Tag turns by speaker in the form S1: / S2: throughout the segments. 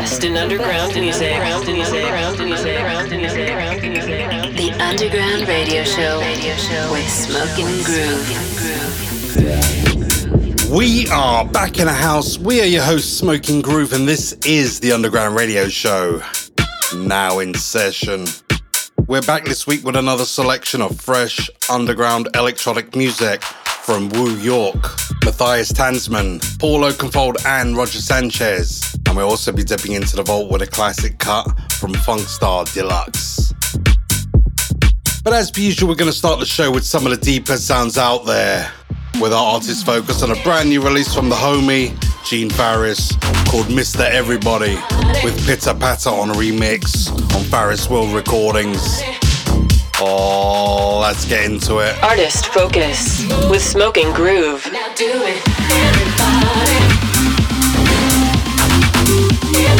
S1: best in underground music. The Underground Radio Show with Smoking Groove.
S2: We are back in a house. We are your host, Smoking Groove, and this is the Underground Radio Show. Now in session. We're back this week with another selection of fresh underground electronic music from Woo York, Matthias Tanzmann, Paul Oakenfold, and Roger Sanchez. And we'll also be dipping into the vault with a classic cut from Funkstar Deluxe. But as per usual, we're going to start the show with some of the deepest sounds out there, with our artist focus on a brand new release from the homie, Gene Farris, called Mr. Everybody, with Pitter Patter on a remix on Farris Wheel Recordings. Oh, let's get into it.
S1: Artist Focus with Smoking Groove. Now do it, everybody. Everybody.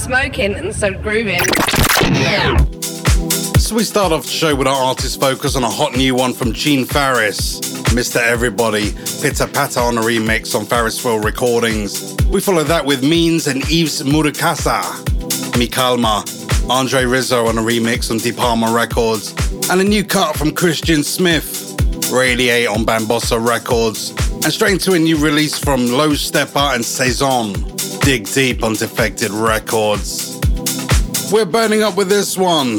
S3: Smoking and so grooving.
S2: So we start off the show with our artist focus on a hot new one from Gene Farris, Mr. Everybody, Pitta Patta on a remix on Farris Wheel Recordings. We follow that with Means and Yves Murukasa, Mi Calma, Andre Rizzo on a remix on De Palma Records, and a new cut from Christian Smith, Radiate on Bambossa Records, and straight into a new release from Low Steppa and Saison, dig deep on Defected Records. We're burning up with this one.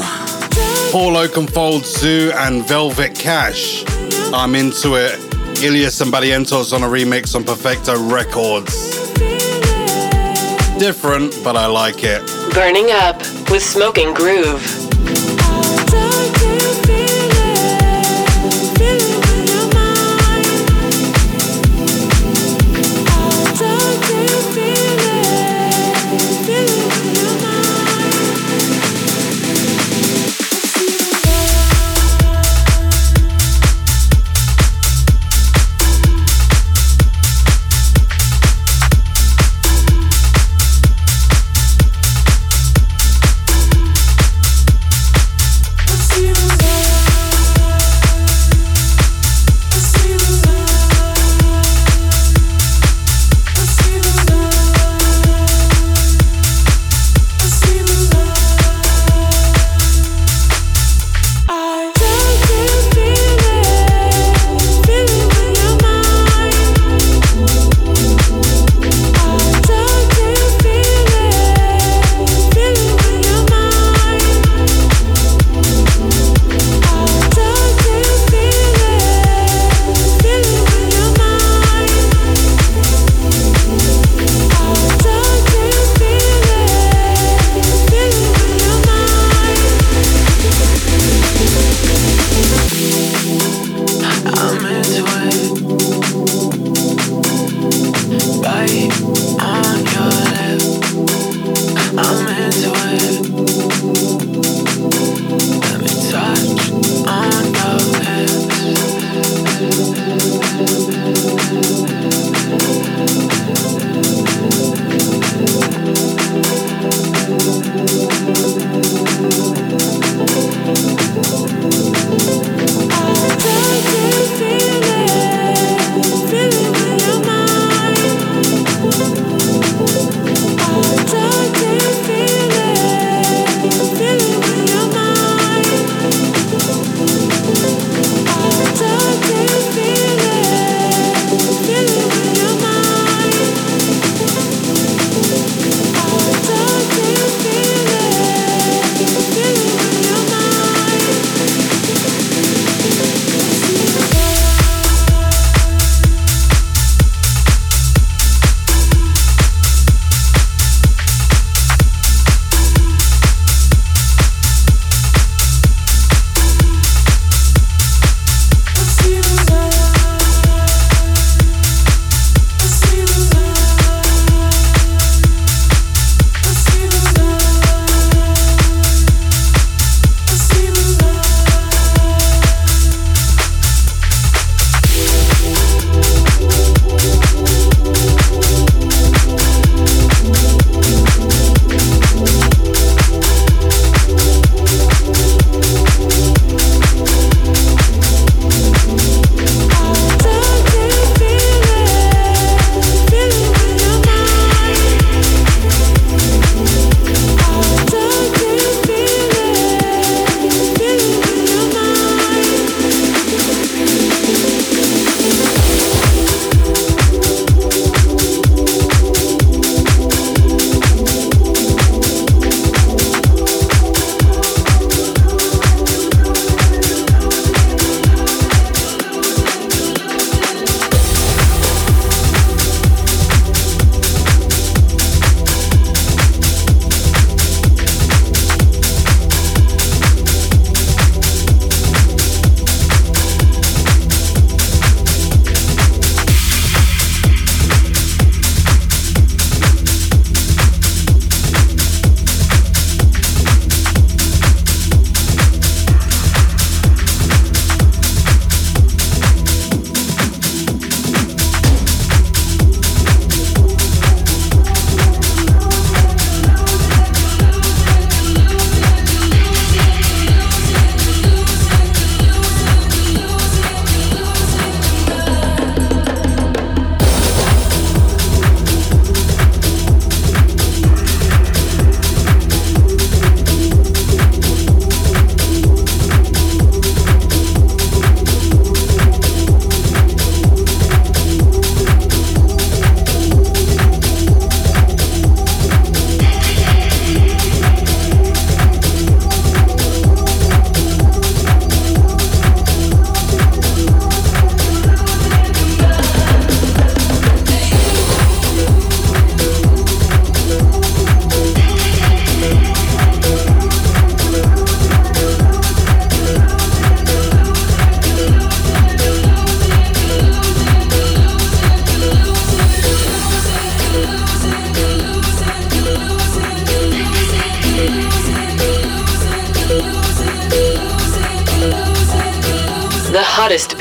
S2: Paul Oakenfold Zoo and Velvet Cash. I'm into it. Ilias and Barrientos on a remix on Perfecto Records. Different, but I like it.
S4: Burning up with Smoking Groove.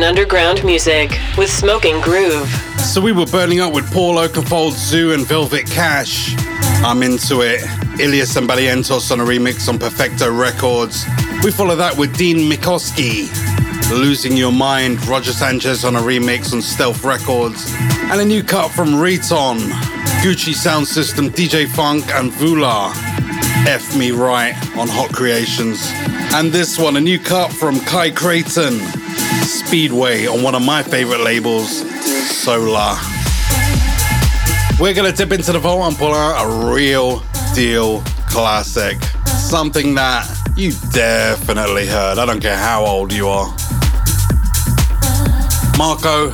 S4: In underground music with Smoking Groove.
S2: So we were burning up with Paul Oakenfold, Zoo, and Velvet Cash. I'm into it. Ilias and Barrientos on a remix on Perfecto Records. We follow that with Dean Mikoski. Losing Your Mind, Roger Sanchez on a remix on Stealth Records. And a new cut from Riton, Gucci Sound System, DJ Funk, and Vula. F Me Right on Hot Creations. And this one, a new cut from Kai Creighton, Speedway on one of my favorite labels, Solar. We're gonna dip into the vault and pull out a real deal classic. Something that you definitely heard. I don't care how old you are. Marco,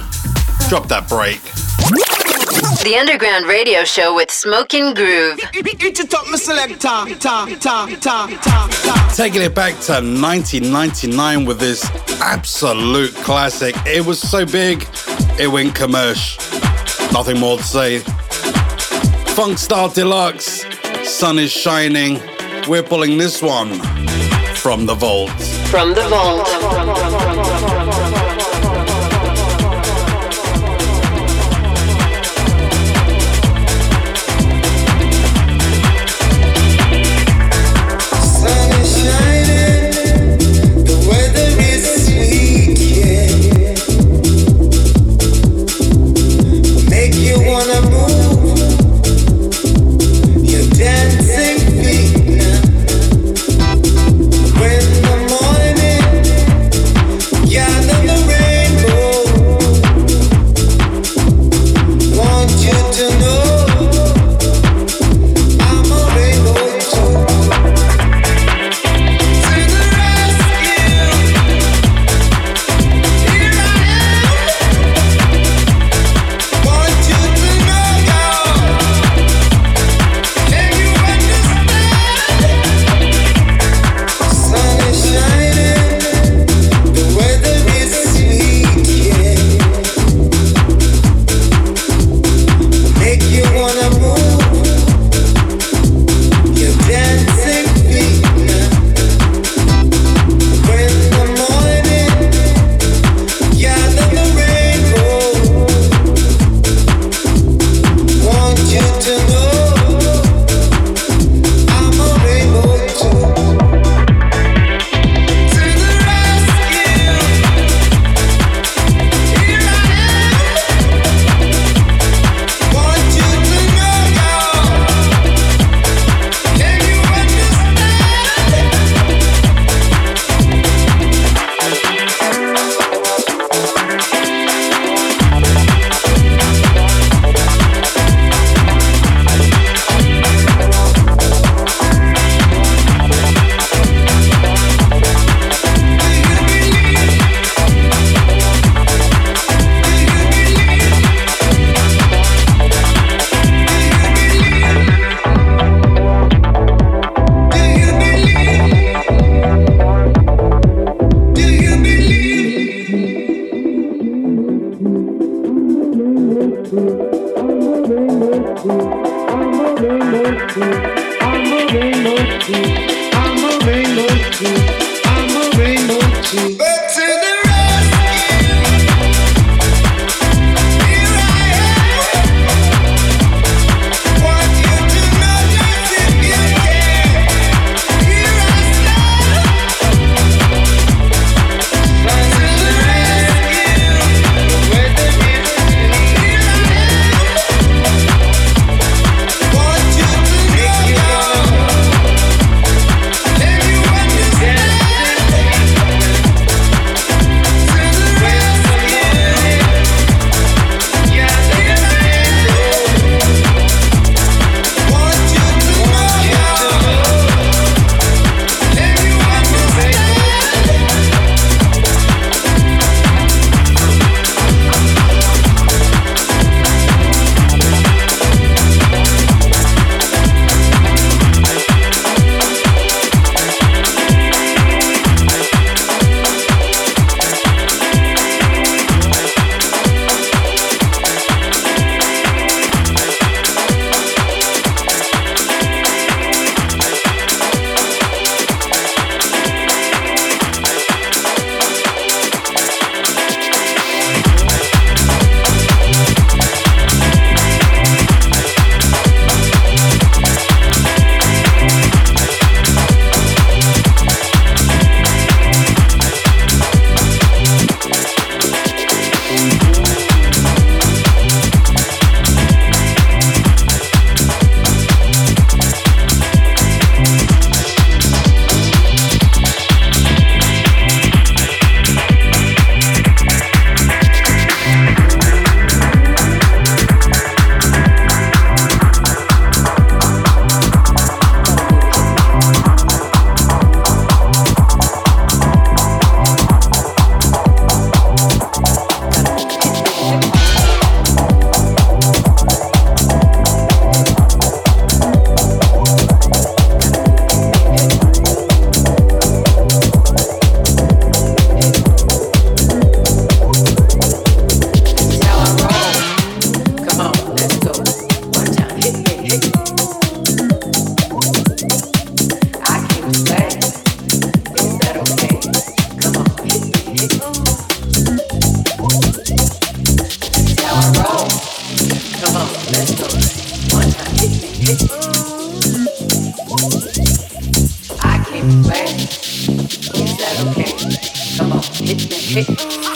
S2: drop that break.
S4: The Underground Radio Show with Smoking Groove.
S2: Taking it back to 1999 with this absolute classic. It was so big, it went commercial. Nothing more to say. Funkstar Deluxe, Sun is Shining. We're pulling this one from the vault.
S4: From the vault.
S5: In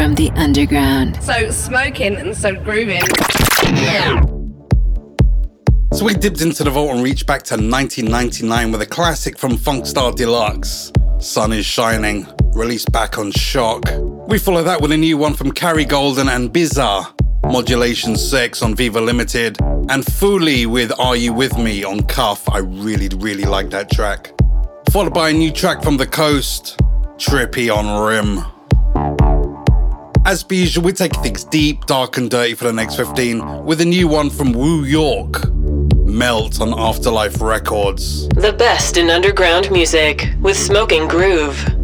S6: Underground. So smoking and so grooving.
S2: So we dipped into the vault and reached back to 1999 with a classic from Funkstar Deluxe, Sun is Shining, released back on Shock. We follow that with a new one from Carrie Golden and Bizarre, Modulation 6 on Viva Limited, and Fooly with Are You With Me on Cuff. I really, really like that track. Followed by a new track from The Coast, Trippy on Rim. As per usual, we're taking things deep, dark, and dirty for the next 15 with a new one from Woo York. Melt on Afterlife Records.
S1: The best in underground music with Smoking Groove.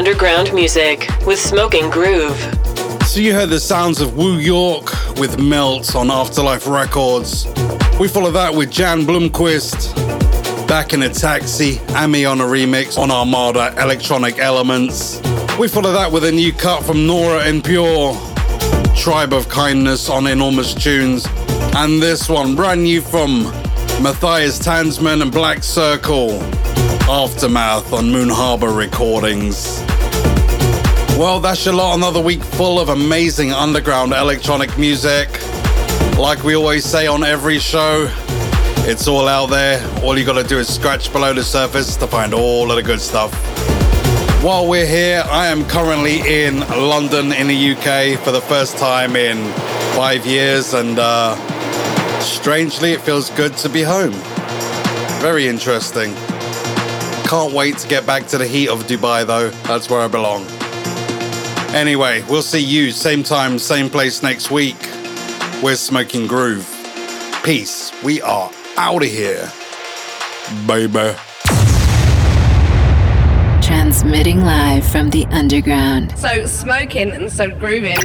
S4: Underground music with Smoking Groove.
S2: So you heard the sounds of Woo York with Melt on Afterlife Records. We follow that with Jan Blomqvist, Back in a Taxi, Ami on a remix on Armada Electronic Elements. We follow that with a new cut from Nora En Pure, Tribe of Kindness on Enormous Tunes. And this one, brand new from Matthias Tanzmann and Black Circle, Aftermath on Moon Harbour Recordings. Well, that's your lot. Another week full of amazing underground electronic music. Like we always say on every show, it's all out there. All you gotta do is scratch below the surface to find all of the good stuff. While we're here, I am currently in London in the UK for the first time in five years, and uh, strangely, it feels good to be home. Very interesting. Can't wait to get back to the heat of Dubai, though. That's where I belong. Anyway, we'll see you same time, same place next week. We're Smoking Groove. Peace. We are out of here. Baby.
S3: Transmitting live from the underground.
S6: So smoking and so grooving.